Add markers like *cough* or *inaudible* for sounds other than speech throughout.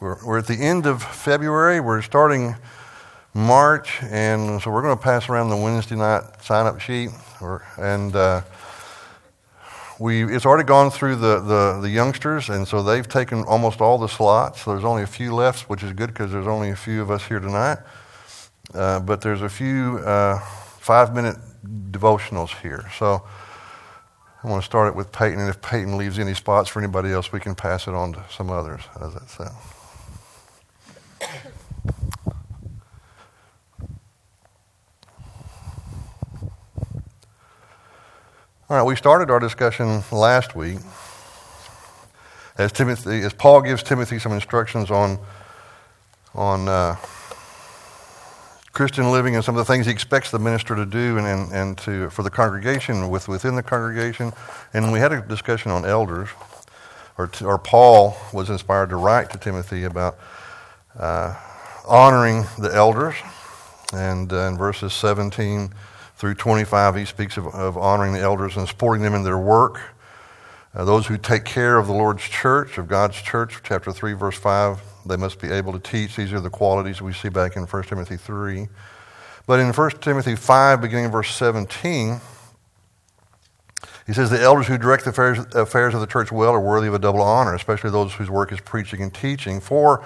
we're, we're at the end of February. We're starting March, and so we're going to pass around the Wednesday night sign up sheet. Or, and uh, we, it's already gone through the, the, the, youngsters, and so they've taken almost all the slots. There's only a few left, which is good because there's only a few of us here tonight. Uh, but there's a few uh, five minute devotionals here. So I want to start it with Peyton, and if Peyton leaves any spots for anybody else, we can pass it on to some others. How does that sound? All right, we started our discussion last week as Timothy, as Paul gives Timothy some instructions on on uh, Christian living and some of the things he expects the minister to do and, and, and to for the congregation with within the congregation. And we had a discussion on elders, or, or Paul was inspired to write to Timothy about uh, honoring the elders. And uh, in verses 17 through 25, he speaks of, of honoring the elders and supporting them in their work. Uh, those who take care of the Lord's church, of God's church, chapter 3, verse 5, they must be able to teach. These are the qualities we see back in 1 Timothy 3. But in 1 Timothy 5, beginning in verse 17, he says, The elders who direct the affairs, affairs of the church well are worthy of a double honor, especially those whose work is preaching and teaching. For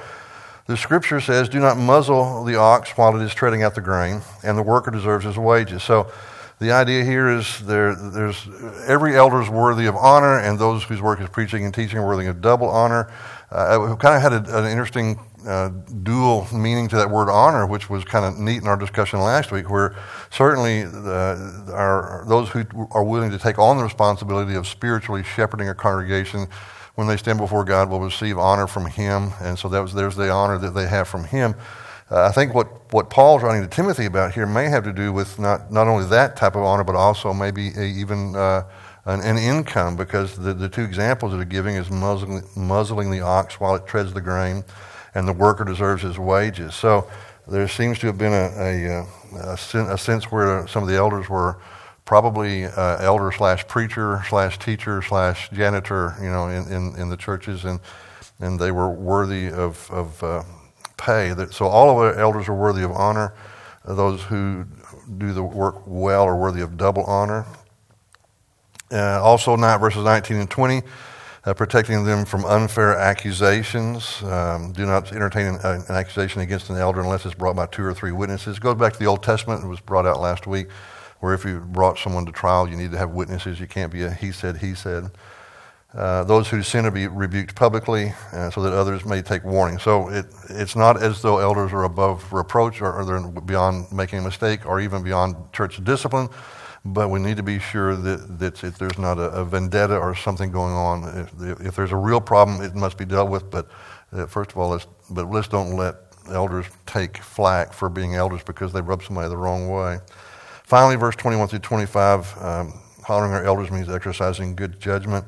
the scripture says, Do not muzzle the ox while it is treading out the grain, and the worker deserves his wages. So the idea here is there, there's every elder is worthy of honor, and those whose work is preaching and teaching are worthy of double honor. Uh, we kind of had a, an interesting uh, dual meaning to that word honor, which was kind of neat in our discussion last week, where certainly the, our, those who are willing to take on the responsibility of spiritually shepherding a congregation when they stand before God will receive honor from Him. And so that was, there's the honor that they have from Him. Uh, I think what, what Paul's writing to Timothy about here may have to do with not, not only that type of honor, but also maybe a, even uh, an, an, income, because the, the two examples that are giving is muzzling, muzzling the ox while it treads the grain, and the worker deserves his wages. So there seems to have been a, a, uh, a, a sense where some of the elders were probably uh, elder slash preacher slash teacher slash janitor, you know, in, in, in, the churches, and and they were worthy of of uh, pay. So all of the elders are worthy of honor. Those who do the work well are worthy of double honor. Uh, also, not verses 19 and 20. Uh, protecting them from unfair accusations. Um, do not entertain an, an, accusation against an elder unless it's brought by two or three witnesses. It goes back to the Old Testament. It was brought out last week where if you brought someone to trial, you need to have witnesses. You can't be a he said, he said. Uh, those who sin to be rebuked publicly uh, so that others may take warning. So it, it's not as though elders are above reproach or, or, they're beyond making a mistake or even beyond church discipline, but we need to be sure that, that if there's not a, a, vendetta or something going on, if, if, there's a real problem, it must be dealt with. But uh, first of all, let's, but let's don't let elders take flack for being elders because they rub somebody the wrong way. Finally, verse 21 through 25, um, honoring our elders means exercising good judgment.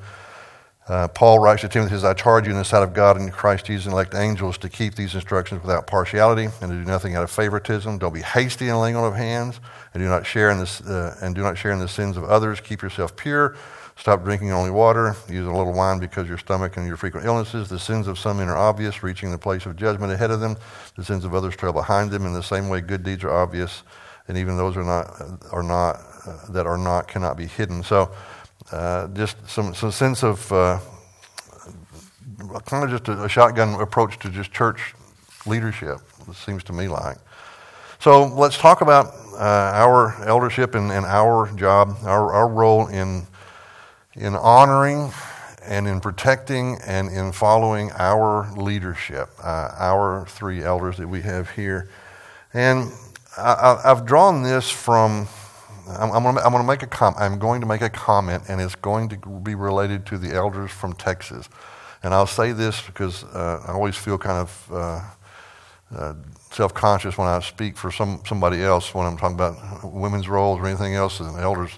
Uh, Paul writes to Timothy, says, I charge you in the sight of God and Christ Jesus and elect angels to keep these instructions without partiality and to do nothing out of favoritism. Don't be hasty in laying on of hands and do not share in this, uh, and do not share in the sins of others. Keep yourself pure. Stop drinking only water. Use a little wine because your stomach and your frequent illnesses. The sins of some men are obvious, reaching the place of judgment ahead of them. The sins of others trail behind them. In the same way, good deeds are obvious and even those are not are not uh, that are not cannot be hidden. So, uh, just some some sense of uh, kind of just a, a, shotgun approach to just church leadership. It seems to me like. So let's talk about uh, our eldership and, and our job, our, our role in in honoring and in protecting and in following our leadership, uh, our three elders that we have here. And I, have drawn this from. I'm, I'm going to make a com- I'm going to make a comment, and it's going to be related to the elders from Texas. And I'll say this because uh, I always feel kind of uh, uh, self-conscious when I speak for some somebody else when I'm talking about women's roles or anything else and elders.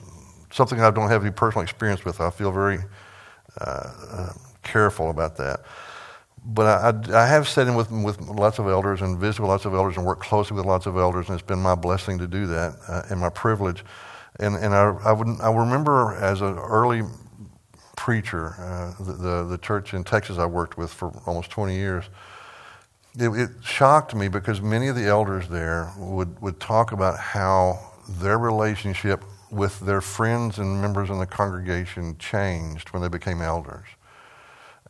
Something I don't have any personal experience with. I feel very uh, uh, careful about that but I, I, have sat in with, with lots of elders and visited with lots of elders and worked closely with lots of elders, and it's been my blessing to do that uh, and my privilege. And, and I, I, would, I remember as an early preacher, uh, the, the, the, church in Texas I worked with for almost 20 years, it, it shocked me because many of the elders there would, would talk about how their relationship with their friends and members in the congregation changed when they became elders.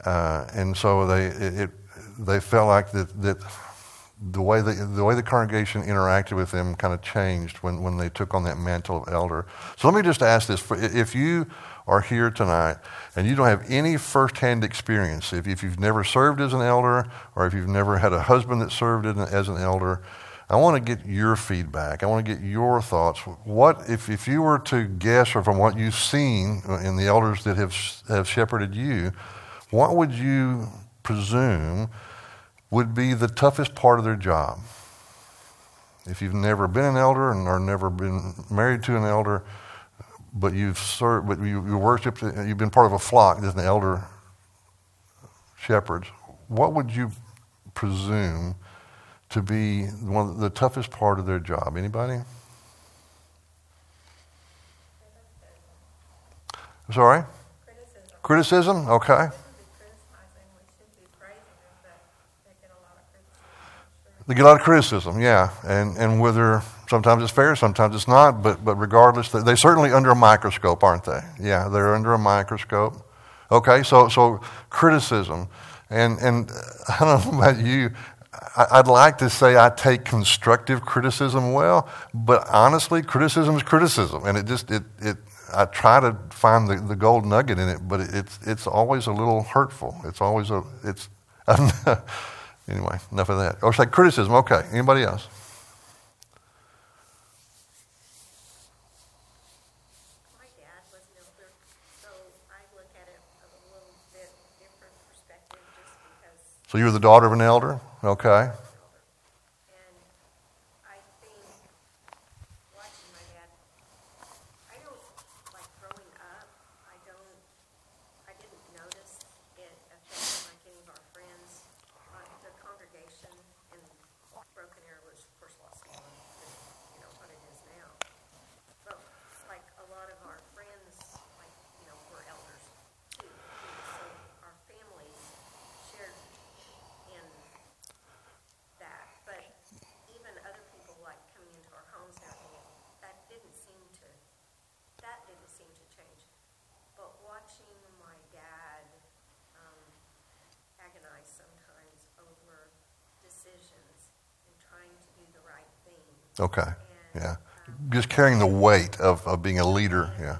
Uh, and so they, it, they felt like that, that the, way the, the way the congregation interacted with them kind of changed when, when they took on that mantle of elder. So let me just ask this. If you are here tonight and you don't have any firsthand experience, if, if you've never served as an elder or if you've never had a husband that served as an elder, I want to get your feedback. I want to get your thoughts. What if, if you were to guess, or from what you've seen in the elders that have have shepherded you, what would you presume would be the toughest part of their job? If you've never been an elder and or never been married to an elder, but you've served, but you, you worshipped, you've been part of a flock as an elder shepherds, what would you presume? to be one of the toughest part of their job. Anybody? Sorry? Criticism. Criticism? Okay. They get a lot of criticism, yeah, and and whether sometimes it's fair, sometimes it's not, but but regardless, they, they're certainly under a microscope, aren't they? Yeah, they're under a microscope. Okay, so so criticism, and and *laughs* I don't know about you, I'd like to say I take constructive criticism well, but honestly, criticism is criticism, and it just it it. I try to find the, the gold nugget in it, but it's it's always a little hurtful. It's always a it's *laughs* anyway. Enough of that. Oh, or say criticism. Okay. Anybody else? So you're the daughter of an elder? Okay. Okay. Yeah. Just carrying the weight of, of being a leader. Yeah.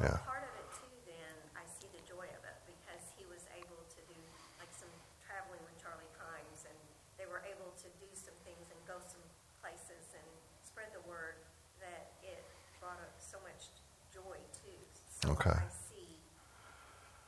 Yeah. Part of it too, then I see the joy of it because he was able to do like some traveling with Charlie Crimes, and they were able to do some things and go some places and spread the word that it brought up so much joy too. So okay. I see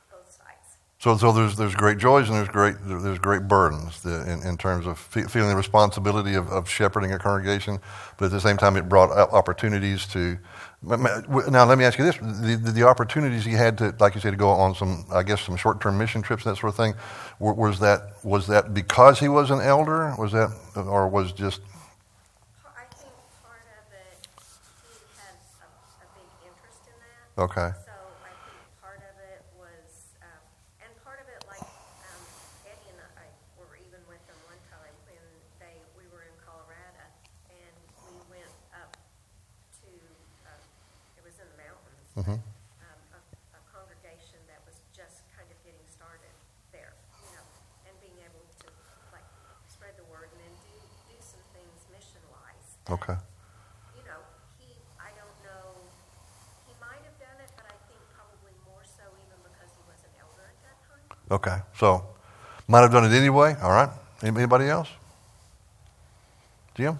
both sides. So, so there's there's great joys and there's great there's great burdens in, in terms of feeling the responsibility of, of shepherding a congregation, but at the same time it brought opportunities to. Now let me ask you this: the, the, the opportunities he had to, like you said, to go on some, I guess, some short-term mission trips, and that sort of thing. Was that was that because he was an elder? Was that, or was just? I think part of it, he had a, a big interest in that. Okay. Mm-hmm. um, a, a, congregation that was just kind of getting started there, you know, and being able to like spread the word and then do do some things mission wise. Okay. You know, he I don't know. He might have done it, but I think probably more so even because he was an elder at that time. Okay, so might have done it anyway. All right. Anybody else? Jim.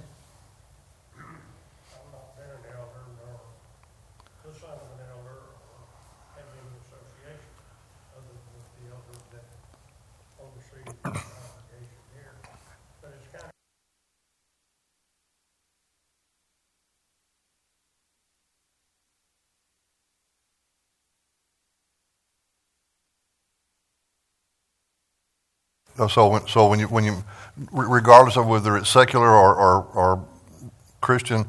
So when, so when you, when you, regardless of whether it's secular or, or, or Christian,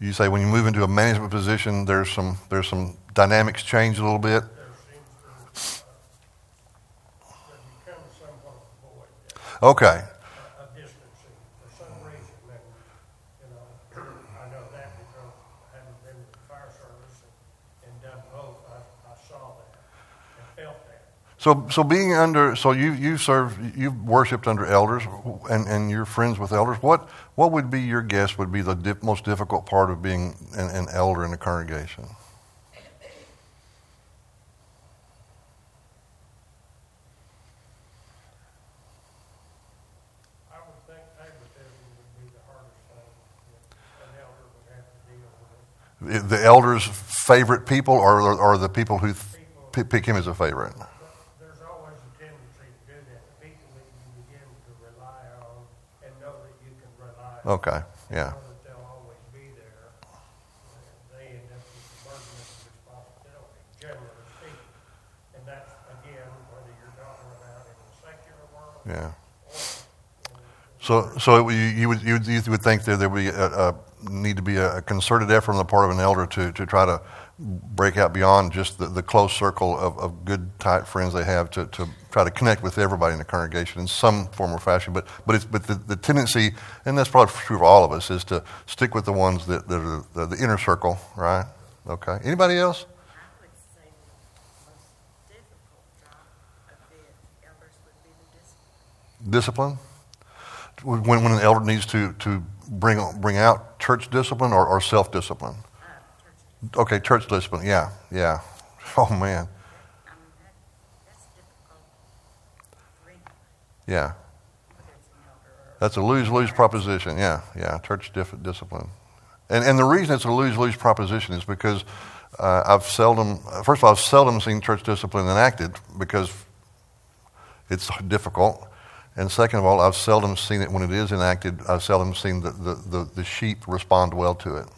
you say when you move into a management position, there's some, there's some dynamics change a little bit. Okay. So, so being under, so you you serve, you've worshipped under elders, and, and you're friends with elders. What what would be your guess would be the dif- most difficult part of being an, an elder in a congregation? I would think favoritism would be the hardest thing an elder would have to deal. The elders' favorite people, or or, the people who th- pick him as a favorite? but there's always a tendency to do that. The people that you begin to rely on and know that you can rely on. Okay, yeah. They'll always be there. They end up with the burden of responsibility, generally speaking. And that's, again, whether you're talking about in the secular world Yeah. So, so it, you, you would you would, you would think that there would be a, a need to be a, concerted effort on the part of an elder to, to try to break out beyond just the, the close circle of, of good tight friends they have to, to try to connect with everybody in the congregation in some form or fashion. But but it's but the, the tendency, and that's probably true for all of us, is to stick with the ones that, that are the, the inner circle, right? Okay. Anybody else? Discipline. When, when an elder needs to, to bring bring out church discipline or, or self discipline. Okay, church discipline. Yeah, yeah. *laughs* Oh man, yeah. That's a lose lose proposition. Yeah, yeah. Church discipline, and and the reason it's a lose lose proposition is because uh, I've seldom, first of all, I've seldom seen church discipline enacted because it's difficult, and second of all, I've seldom seen it when it is enacted. I've seldom seen the the, the, the sheep respond well to it,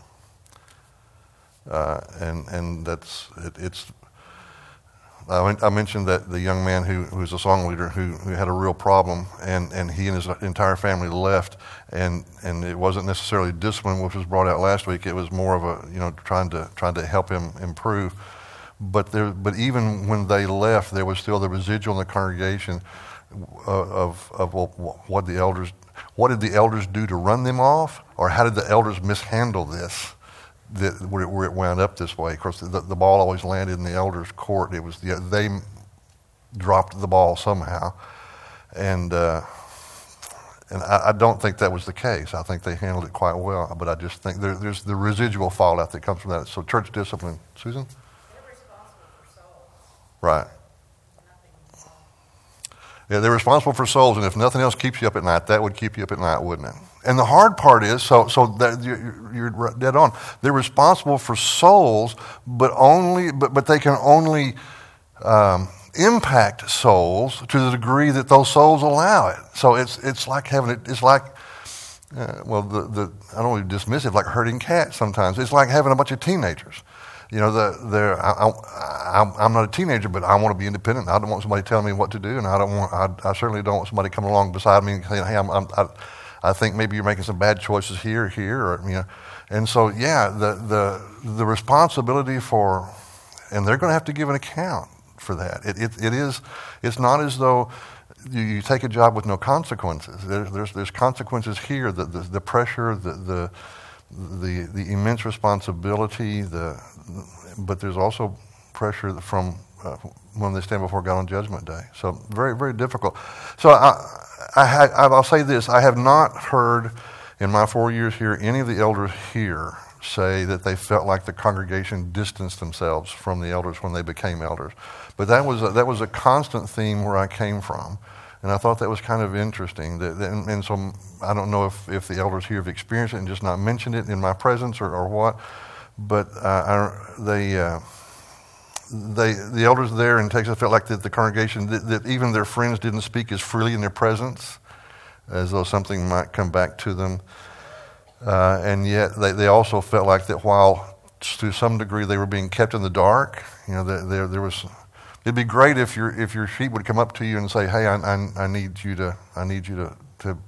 uh, and and that's it, it's I, I mentioned that the young man who, who was a song leader who, who had a real problem, and, and he and his entire family left, and, and it wasn't necessarily discipline, which was brought out last week. It was more of a you know trying to trying to help him improve. But there, but even when they left, there was still the residual in the congregation uh, of of what the elders, what did the elders do to run them off, or how did the elders mishandle this? That where it, where it wound up this way. Of course, the, the ball always landed in the elders' court. It was the, they dropped the ball somehow, and uh, and I, I don't think that was the case. I think they handled it quite well. But I just think there, there's the residual fallout that comes from that. So church discipline, Susan, They're responsible for souls, right? Yeah, they're responsible for souls, and if nothing else keeps you up at night, that would keep you up at night, wouldn't it? And the hard part is, so so that you're, you're dead on. They're responsible for souls, but only, but but they can only um, impact souls to the degree that those souls allow it. So it's it's like having it. It's like uh, well, the, the I don't want to be dismissive, like herding cats. Sometimes it's like having a bunch of teenagers. You know, the, the, I, I, I'm, not a teenager, but I want to be independent. I don't want somebody telling me what to do, and I don't want. I, I certainly don't want somebody coming along beside me and saying, "Hey, I'm, I'm, I, I think maybe you're making some bad choices here, here, or you know." And so, yeah, the the the responsibility for, and they're going to have to give an account for that. It, it, it is. It's not as though you, you take a job with no consequences. There's there's, there's consequences here. The, the the pressure, the the the the immense responsibility. The but there's also pressure from uh, when they stand before God on Judgment Day. So very very difficult. So I I had, I'll say this: I have not heard in my four years here any of the elders here say that they felt like the congregation distanced themselves from the elders when they became elders. But that was a, that was a constant theme where I came from. And I thought that was kind of interesting. That- and, and so I don't know if, if the elders here have experienced it and just not mentioned it in my presence or, or what. But uh, I, they, uh, they, the elders there in Texas felt like that the congregation, that, that even their friends didn't speak as freely in their presence, as though something might come back to them. Uh, and yet they, they also felt like that while to some degree they were being kept in the dark, you know, there, there, there was, it'd be great if your, if your sheep would come up to you and say, hey, I, I, I need you to, I need you to, to,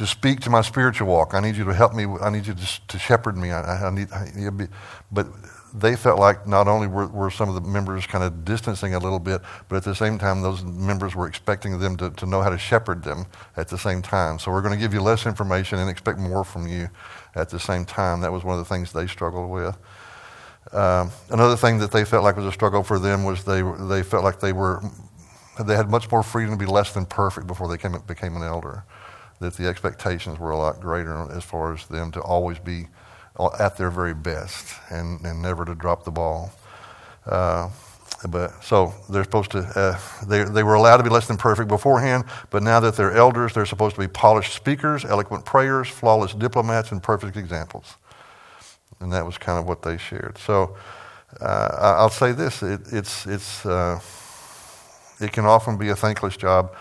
to speak to my spiritual walk. I need you to help me. I need you to, to shepherd me. I, I need, I, be, but they felt like not only were, were some of the members kind of distancing a little bit, but at the same time, those members were expecting them to, to know how to shepherd them at the same time. So we're going to give you less information and expect more from you at the same time. That was one of the things they struggled with. Um, another thing that they felt like was a struggle for them was they, they felt like they were they had much more freedom to be less than perfect before they came, became an elder. That the expectations were a lot greater as far as them to always be at their very best and, and never to drop the ball. Uh, but so they're supposed to uh, they, they were allowed to be less than perfect beforehand but now that they're elders they're supposed to be polished speakers eloquent prayers flawless diplomats and perfect examples and that was kind of what they shared so uh, i'll say this it, it's it's uh, it can often be a thankless job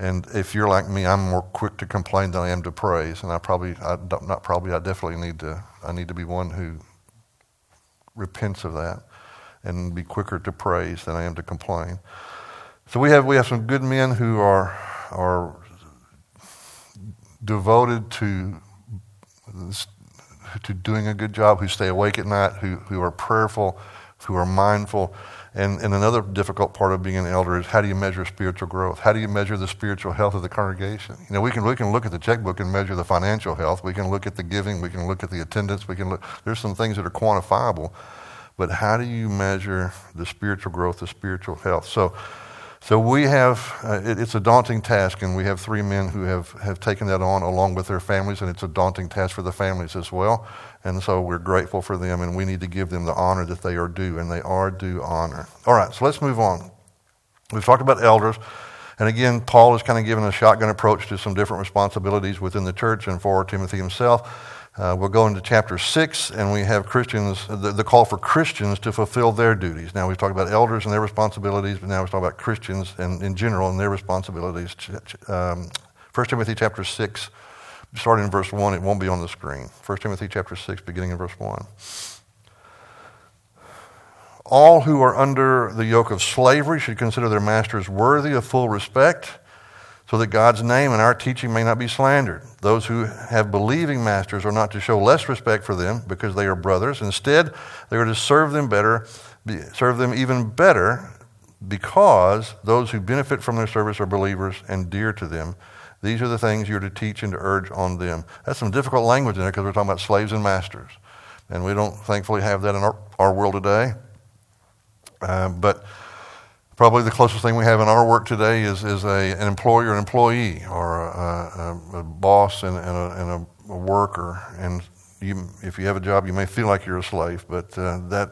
and if you're like me i'm more quick to complain than i am to praise and i probably I, not probably i definitely need to i need to be one who repents of that and be quicker to praise than I am to complain. So we have, we have some good men who are, are devoted to, to doing a good job, who stay awake at night, who, who are prayerful, who are mindful. And, and another difficult part of being an elder is how do you measure spiritual growth? How do you measure the spiritual health of the congregation? You know, we can, we can look at the checkbook and measure the financial health. We can look at the giving. We can look at the attendance. We can look, there's some things that are quantifiable but how do you measure the spiritual growth, the spiritual health? So, so we have, uh, it, it's a daunting task, and we have three men who have, have taken that on along with their families, and it's a daunting task for the families as well. And so we're grateful for them, and we need to give them the honor that they are due, and they are due honor. All right, so let's move on. We've talked about elders. And again, Paul is kind of giving a shotgun approach to some different responsibilities within the church and for Timothy himself. Uh, we'll go into chapter 6, and we have Christians, the, the, call for Christians to fulfill their duties. Now, we've talked about elders and their responsibilities, but now we're talking about Christians and in general and their responsibilities. Um, 1 Timothy chapter 6, starting in verse 1, it won't be on the screen. 1 Timothy chapter 6, beginning in verse 1. All who are under the yoke of slavery should consider their masters worthy of full respect so that God's name and our teaching may not be slandered. Those who have believing masters are not to show less respect for them because they are brothers. Instead, they are to serve them better, serve them even better because those who benefit from their service are believers and dear to them. These are the things you're to teach and to urge on them. That's some difficult language in there because we're talking about slaves and masters. And we don't thankfully have that in our, our world today. Uh, but Probably the closest thing we have in our work today is, is a, an employer and employee, or a, a, a boss and, and, and a, worker. And you, if you have a job, you may feel like you're a slave, but uh, that,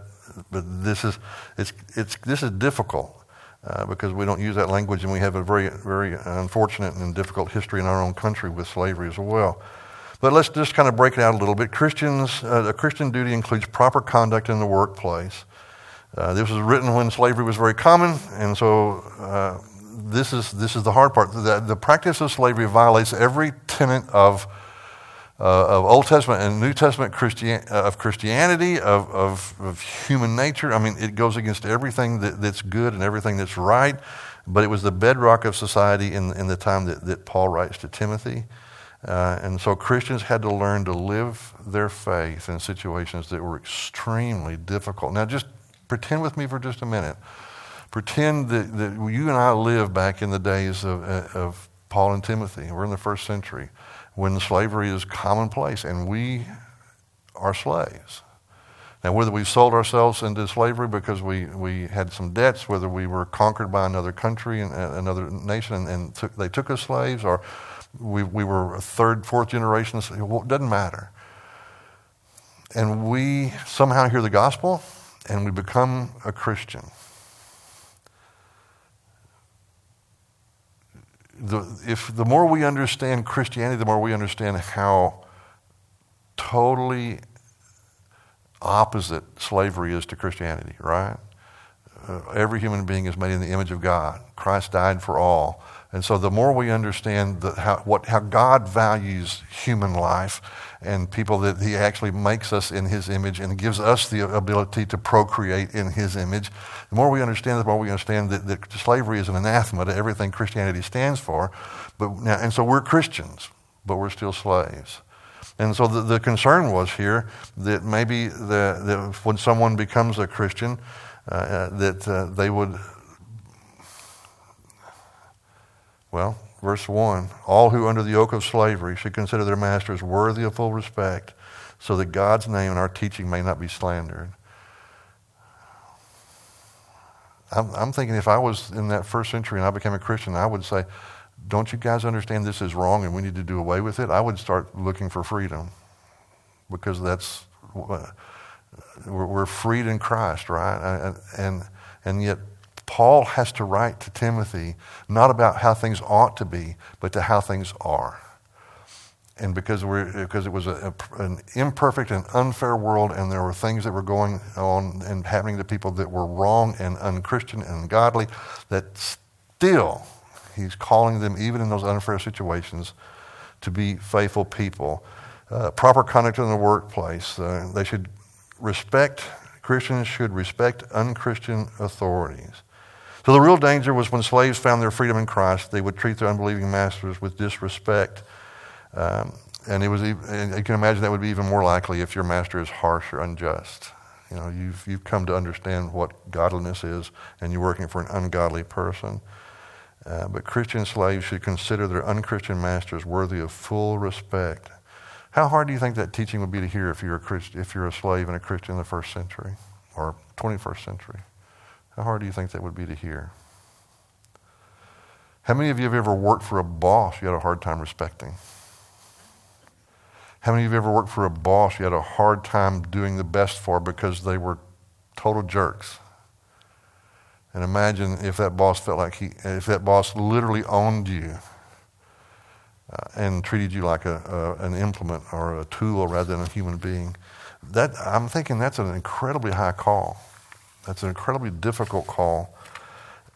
but this is, it's, it's, this is difficult uh, because we don't use that language, and we have a very, very unfortunate and difficult history in our own country with slavery as well. But let's just kind of break it out a little bit. Christians, uh, a Christian duty includes proper conduct in the workplace. Uh, this was written when slavery was very common, and so uh, this, is, this is the hard part. The, the practice of slavery violates every tenet of, of Old Testament and New Testament Christian, uh, of Christianity, of, of, of, human nature. I mean, it goes against everything that, that's good and everything that's right, but it was the bedrock of society in, in the time that, that Paul writes to Timothy. Uh, and so Christians had to learn to live their faith in situations that were extremely difficult. Now, just Pretend with me for just a minute. Pretend that, that you and I live back in the days of, of Paul and Timothy. We're in the first century when slavery is commonplace and we are slaves. Now, whether we sold ourselves into slavery because we, we had some debts, whether we were conquered by another country and uh, another nation and, and took, they took us slaves, or we, we were a third, fourth generation, it doesn't matter. And we somehow hear the gospel and we become a Christian, the, if the more we understand Christianity, the more we understand how totally opposite slavery is to Christianity, right? Uh, every human being is made in the image of God. Christ died for all. And so the more we understand the, how, what, how God values human life and people that he actually makes us in his image and gives us the ability to procreate in his image, the more we understand, the more we understand that, that slavery is an anathema to everything Christianity stands for. But now, and so we're Christians, but we're still slaves. And so the, the concern was here that maybe the, the, when someone becomes a Christian, uh, uh that uh, they would Well, verse 1 All who under the yoke of slavery should consider their masters worthy of full respect, so that God's name and our teaching may not be slandered. I'm, I'm thinking if I was in that first century and I became a Christian, I would say, don't you guys understand this is wrong and we need to do away with it? I would start looking for freedom because that's uh, we're freed in Christ, right? And and yet Paul has to write to Timothy not about how things ought to be, but to how things are. And because we're because it was a, an imperfect and unfair world, and there were things that were going on and happening to people that were wrong and unchristian and ungodly, that still He's calling them, even in those unfair situations, to be faithful people. Uh, proper conduct in the workplace. Uh, they should respect, Christians should respect unchristian authorities. So the real danger was when slaves found their freedom in Christ, they would treat their unbelieving masters with disrespect. Um, and it was, and you can imagine that would be even more likely if your master is harsh or unjust. You know, you've, you've come to understand what godliness is, and you're working for an ungodly person. Uh, but Christian slaves should consider their unchristian masters worthy of full respect. How hard do you think that teaching would be to hear if you're a, Christ, if you're a slave and a Christian in the first century or 21st century? How hard do you think that would be to hear? How many of you have ever worked for a boss you had a hard time respecting? How many of you have ever worked for a boss you had a hard time doing the best for because they were total jerks? And imagine if that boss felt like he, if that boss literally owned you uh, and treated you like a, a, an implement or a tool rather than a human being. That, I'm thinking that's an incredibly high call. That's an incredibly difficult call.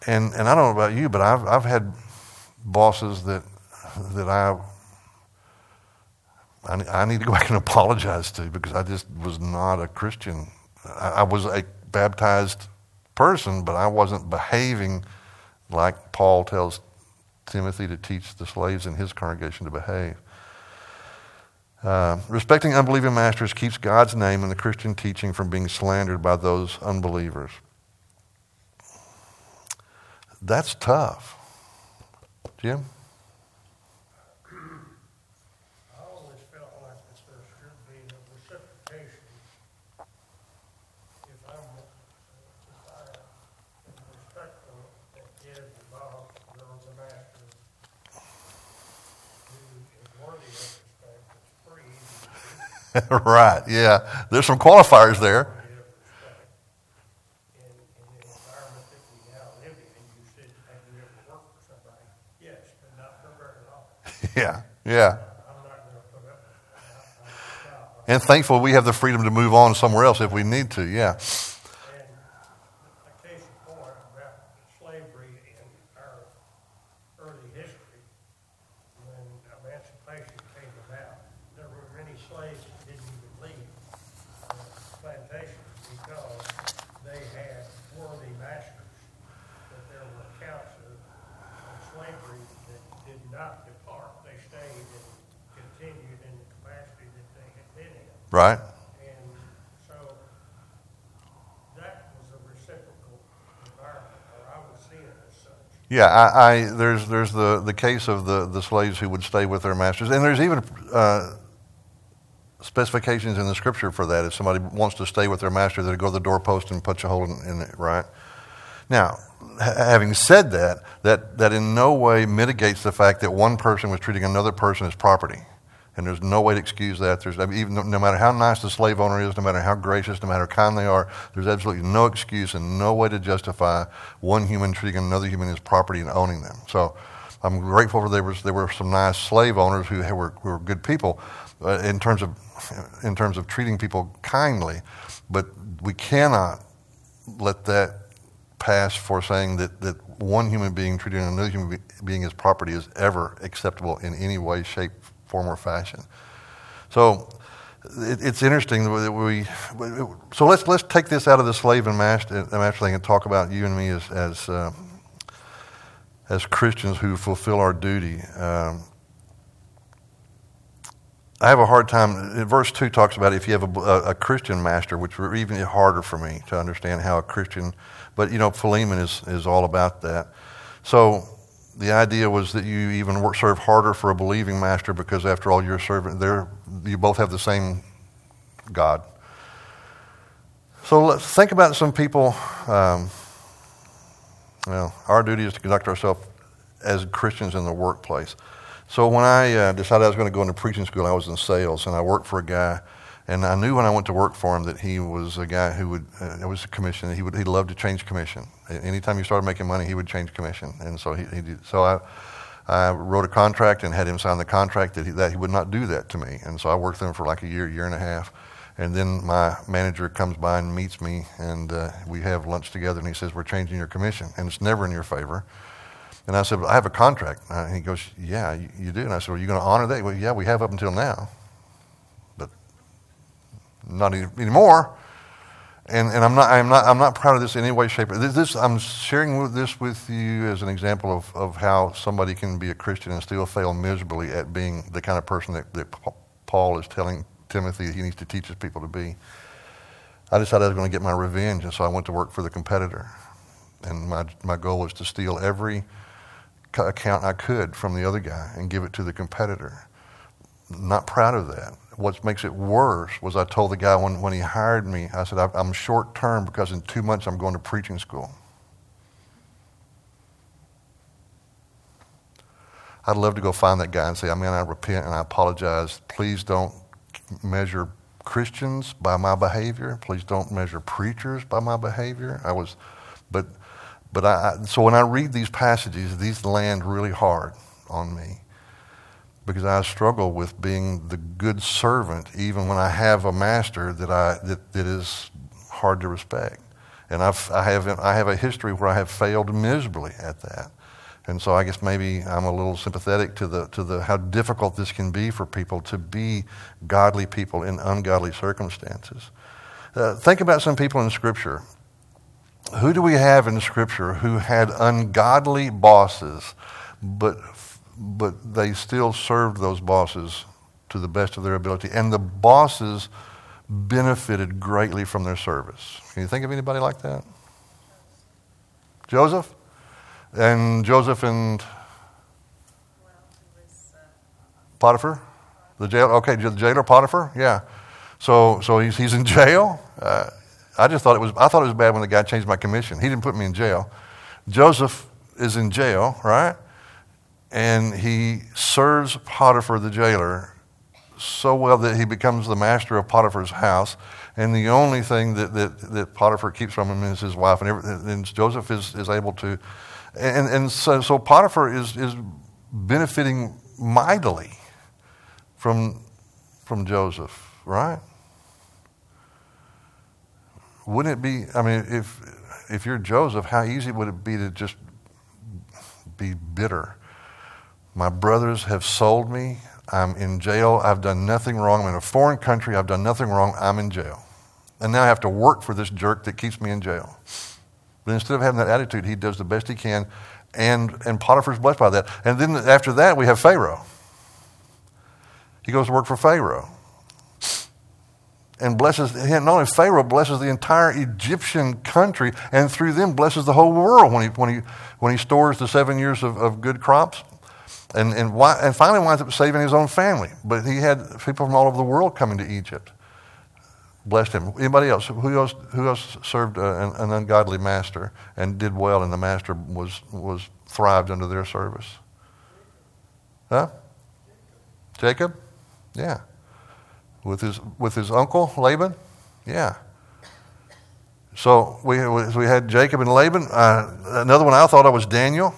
And, and I don't know about you, but I've, I've had bosses that, that I, I, I need to go *laughs* back and apologize to because I just was not a Christian. I, I was a baptized person, but I wasn't behaving like Paul tells Timothy to teach the slaves in his congregation to behave. Uh, respecting unbelieving masters keeps God's name and the Christian teaching from being slandered by those unbelievers. That's tough. Jim? *laughs* right, yeah. There's some qualifiers there. *laughs* Yeah, yeah. And thankful we have the freedom to move on somewhere else if we need to, yeah. Right. And so that was a reciprocal environment, or I would see it as such. Yeah, I, I, there's there's the, the case of the, the slaves who would stay with their masters, and there's even uh, specifications in the scripture for that. If somebody wants to stay with their master, they go to the doorpost and punch a hole in, in it. Right. Now, having said that, that that in no way mitigates the fact that one person was treating another person as property and there's no way to excuse that. There's I mean, even no, matter how nice the slave owner is, no matter how gracious, no matter how kind they are, there's absolutely no excuse and no way to justify one human treating another human as property and owning them. So I'm grateful for there was there were some nice slave owners who were who were good people uh, in terms of in terms of treating people kindly, but we cannot let that pass for saying that, that one human being treating another human being as property is ever acceptable in any way, shape, form or fashion. So it, it's interesting that we. So let's let's take this out of the slave and master, master thing and talk about you and me as as uh, as Christians who fulfill our duty. Um, I have a hard time. Verse 2 talks about if you have a, a, Christian master, which would even harder for me to understand how a Christian, but you know, Philemon is, is all about that. So the idea was that you even work, serve harder for a believing master because, after all, you're serving. There, you both have the same God. So let's think about some people um, Well, our duty is to conduct ourselves as Christians in the workplace. So when I uh, decided I was going to go into preaching school, I was in sales, and I worked for a guy. And I knew when I went to work for him that he was a guy who would, uh, it was a commission, he would, he loved to change commission. Anytime you started making money, he would change commission. And so he, he did, so I, I wrote a contract and had him sign the contract that he, that he would not do that to me. And so I worked with him for like a year, year and a half. And then my manager comes by and meets me, and uh, we have lunch together, and he says, We're changing your commission, and it's never in your favor. And I said, I have a contract. And he goes, Yeah, you, you do. And I said, Well, are you going to honor that? Well, yeah, we have up until now, not any, anymore. And, and I'm, not, I'm, not, I'm not proud of this in any way, shape. This, this, I'm sharing this with you as an example of, of how somebody can be a Christian and still fail miserably at being the kind of person that, that Paul is telling Timothy he needs to teach his people to be. I decided I was going to get my revenge, and so I went to work for the competitor. And my, my goal was to steal every account I could from the other guy and give it to the competitor. Not proud of that. What makes it worse was I told the guy when, when he hired me, I said, I'm short term because in two months I'm going to preaching school. I'd love to go find that guy and say, I mean, I repent and I apologize. Please don't measure Christians by my behavior. Please don't measure preachers by my behavior. I was, but, but I, so when I read these passages, these land really hard on me because I struggle with being the good servant even when I have a master that, I, that, that is hard to respect. And I've, I, have, I have a history where I have failed miserably at that. And so I guess maybe I'm a little sympathetic to the, to the how difficult this can be for people to be godly people in ungodly circumstances. Uh, think about some people in Scripture. Who do we have in Scripture who had ungodly bosses, but, but they still served those bosses to the best of their ability? And the bosses benefited greatly from their service. Can you think of anybody like that? Joseph? And Joseph and Potiphar, the jail. Okay, the jailer Potiphar. Yeah. So so he's he's in jail. Uh, I just thought it was I thought it was bad when the guy changed my commission. He didn't put me in jail. Joseph is in jail, right? And he serves Potiphar the jailer so well that he becomes the master of Potiphar's house. And the only thing that, that, that Potiphar keeps from him is his wife. And, every, and Joseph is, is able to and, and so, so Potiphar is, is benefiting mightily from, from Joseph, right? Wouldn't it be, I mean, if, if you're Joseph, how easy would it be to just be bitter? My brothers have sold me. I'm in jail. I've done nothing wrong. I'm in a foreign country. I've done nothing wrong. I'm in jail. And now I have to work for this jerk that keeps me in jail. But instead of having that attitude, he does the best he can, and, and Potiphar's blessed by that. And then after that, we have Pharaoh. He goes to work for Pharaoh. And blesses, him. not only Pharaoh, blesses the entire Egyptian country, and through them blesses the whole world when he, when he, when he stores the seven years of, of good crops. And, and, why, and finally winds up saving his own family. But he had people from all over the world coming to Egypt blessed him. Anybody else? Who else, who else served uh, an, an, ungodly master and did well, and the master was, was thrived under their service? Huh? Jacob? Yeah. With his, with his uncle, Laban? Yeah. So we, we had Jacob and Laban. Uh, another one I thought of was Daniel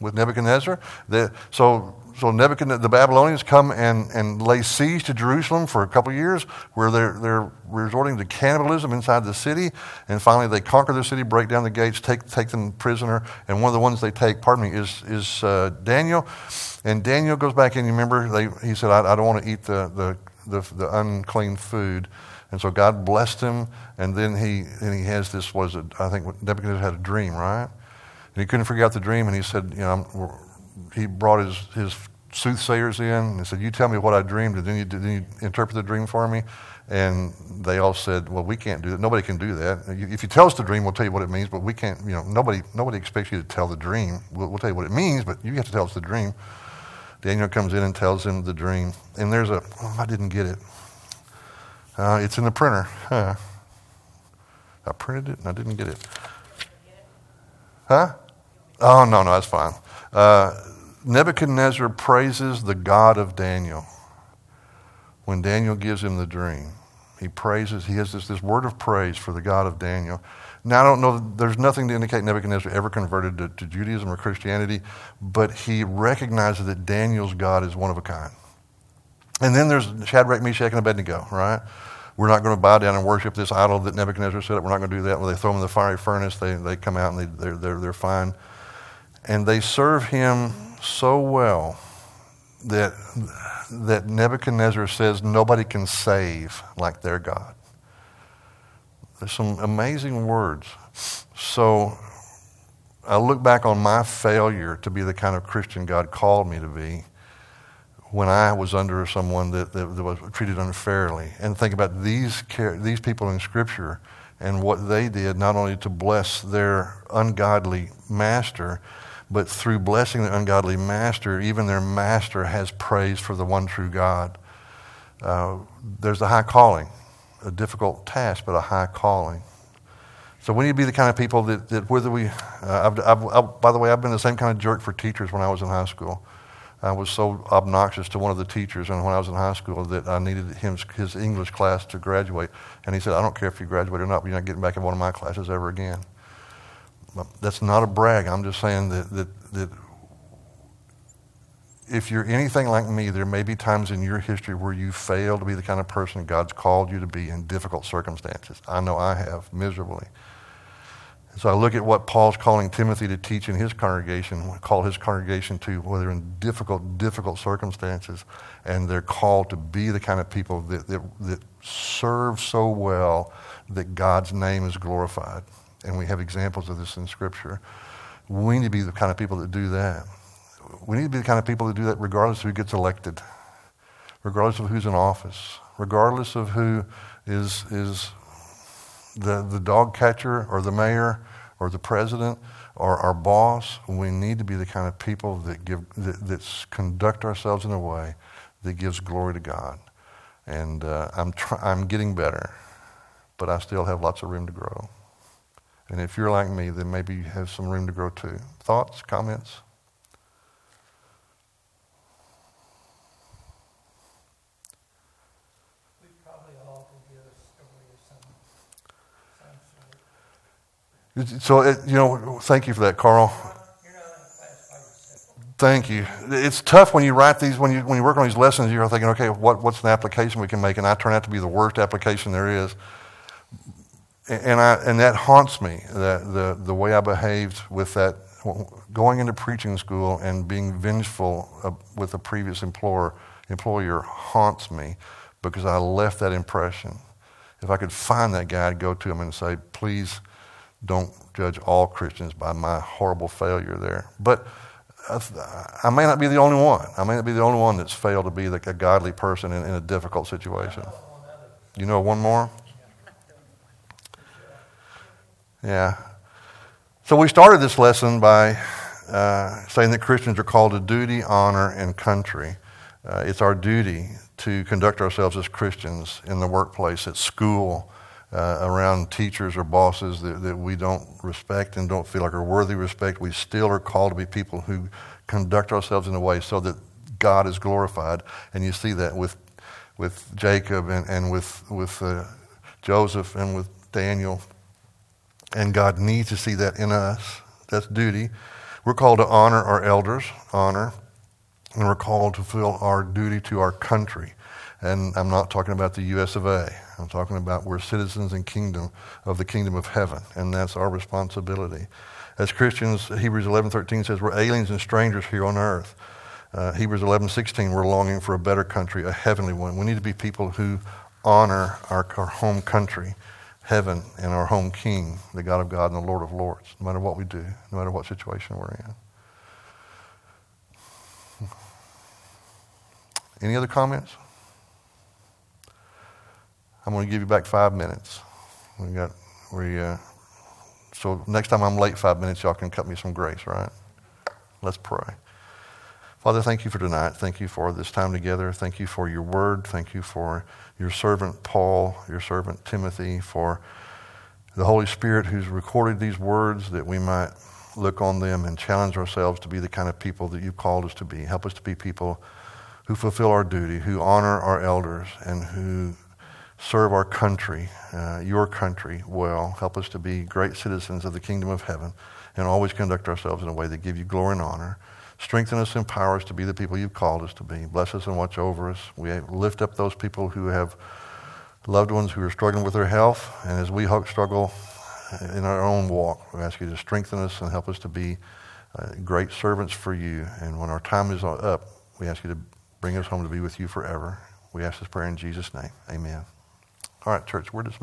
with Nebuchadnezzar. The, so so Nebuchadnezzar, the Babylonians come and, and lay siege to Jerusalem for a couple of years, where they're, they're resorting to cannibalism inside the city. And finally, they conquer the city, break down the gates, take, take them prisoner. And one of the ones they take, pardon me, is, is uh, Daniel. And Daniel goes back in. You remember, they, he said, I, I don't want to eat the, the, the, the, unclean food. And so God blessed him. And then he, and he has this, was it, I think Nebuchadnezzar had a dream, right? And he couldn't figure out the dream. And he said, you know, he brought his, his soothsayers in and said, You tell me what I dreamed, and then you, then you interpret the dream for me. And they all said, Well, we can't do that. Nobody can do that. If you tell us the dream, we'll tell you what it means, but we can't, you know, nobody, nobody expects you to tell the dream. We'll, we'll tell you what it means, but you have to tell us the dream. Daniel comes in and tells him the dream. And there's a, oh, I didn't get it. Uh, it's in the printer. Huh. I printed it and I didn't get it. Huh? Oh, no, no, that's fine. Uh, Nebuchadnezzar praises the God of Daniel when Daniel gives him the dream. He praises, he has this, this word of praise for the God of Daniel. Now, I don't know, there's nothing to indicate Nebuchadnezzar ever converted to, to Judaism or Christianity, but he recognizes that Daniel's God is one of a kind. And then there's Shadrach, Meshach, and Abednego, right? We're not going to bow down and worship this idol that Nebuchadnezzar set up. We're not going to do that. When they throw them in the fiery furnace, they, they come out and they, they're, they're, they're fine. And they serve him so well that, that Nebuchadnezzar says nobody can save like their God. There's some amazing words. So I look back on my failure to be the kind of Christian God called me to be when I was under someone that, that, that was treated unfairly, and think about these, these people in Scripture and what they did, not only to bless their ungodly master, but through blessing the ungodly master, even their master has praise for the one true God. Uh, there's a high calling a difficult task, but a high calling. So we need to be the kind of people that, that whether we, uh, I've, I've, I've, by the way, I've been the same kind of jerk for teachers when I was in high school. I was so obnoxious to one of the teachers when I was in high school that I needed him, his English class to graduate. And he said, I don't care if you graduate or not, but you're not getting back in one of my classes ever again. That's not a brag. I'm just saying that, that, that if you're anything like me, there may be times in your history where you fail to be the kind of person God's called you to be in difficult circumstances. I know I have, miserably. so I look at what Paul's calling Timothy to teach in his congregation, call his congregation to, whether in difficult, difficult circumstances, and they're called to be the kind of people that, that, that serve so well that God's name is glorified. And we have examples of this in Scripture. We need to be the kind of people that do that we need to be the kind of people that do that regardless of who gets elected, regardless of who's in office, regardless of who is, is the, the dog catcher or the mayor or the president or our boss. We need to be the kind of people that, give, that, conduct ourselves in a way that gives glory to God. And uh, I'm, try- I'm getting better, but I still have lots of room to grow. And if you're like me, then maybe you have some room to grow too. Thoughts, comments? So, it, you know, thank you for that, Carl. Thank you. It's tough when you write these, when you, when you work on these lessons, you're thinking, okay, what, what's an application we can make? And I turn out to be the worst application there is. And, I, and that haunts me, that, the, the way I behaved with that, going into preaching school and being vengeful with a previous employer, employer haunts me because I left that impression. If I could find that guy, I'd go to him and say, please, don't judge all Christians by my horrible failure there. But I may not be the only one. I may not be the only one that's failed to be like a godly person in, in a difficult situation. You know one more? Yeah. So we started this lesson by uh, saying that Christians are called to duty, honor, and country. Uh, it's our duty to conduct ourselves as Christians in the workplace, at school, uh, around teachers or bosses that, that we don't respect and don't feel like are worthy of respect, we still are called to be people who conduct ourselves in a way so that God is glorified. And you see that with, with Jacob and, and with, with uh, Joseph and with Daniel. And God needs to see that in us. That's duty. We're called to honor our elders, honor, and we're called to fulfill our duty to our country. And I'm not talking about the US of A. I'm talking about we're citizens and kingdom of the kingdom of heaven, and that's our responsibility. As Christians, Hebrews 11:13 says we're aliens and strangers here on earth. Uh, Hebrews 11:16 we're longing for a better country, a heavenly one. We need to be people who honor our, our home country, heaven, and our home King, the God of God and the Lord of Lords, no matter what we do, no matter what situation we're in. Any other comments? I'm going to give you back five minutes. We got we. Uh, so next time I'm late five minutes, y'all can cut me some grace, right? Let's pray. Father, thank you for tonight. Thank you for this time together. Thank you for your word. Thank you for your servant Paul, your servant Timothy, for the Holy Spirit who's recorded these words that we might look on them and challenge ourselves to be the kind of people that you've called us to be. Help us to be people who fulfill our duty, who honor our elders, and who serve our country, uh, your country, well. Help us to be great citizens of the kingdom of heaven and always conduct ourselves in a way that give you glory and honor. Strengthen us, and empower us to be the people you've called us to be. Bless us and watch over us. We lift up those people who have loved ones who are struggling with their health, and as we struggle in our own walk, we ask you to strengthen us and help us to be uh, great servants for you. And when our time is up, we ask you to bring us home to be with you forever. We ask this prayer in Jesus' name. Amen. All right, church, we're dismissed.